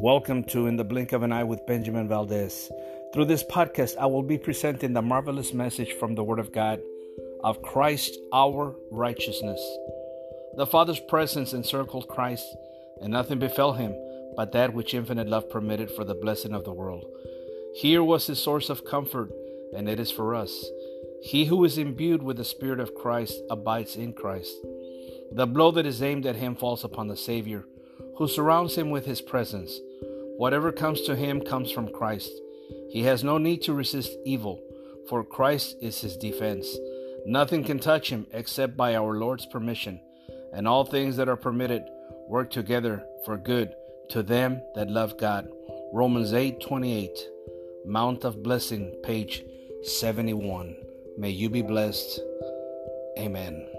Welcome to In the Blink of an Eye with Benjamin Valdez. Through this podcast, I will be presenting the marvelous message from the Word of God of Christ, our righteousness. The Father's presence encircled Christ, and nothing befell him but that which infinite love permitted for the blessing of the world. Here was his source of comfort, and it is for us. He who is imbued with the Spirit of Christ abides in Christ. The blow that is aimed at him falls upon the Savior, who surrounds him with his presence. Whatever comes to him comes from Christ. He has no need to resist evil, for Christ is his defense. Nothing can touch him except by our Lord's permission, and all things that are permitted work together for good to them that love God. Romans 8 28, Mount of Blessing, page 71. May you be blessed. Amen.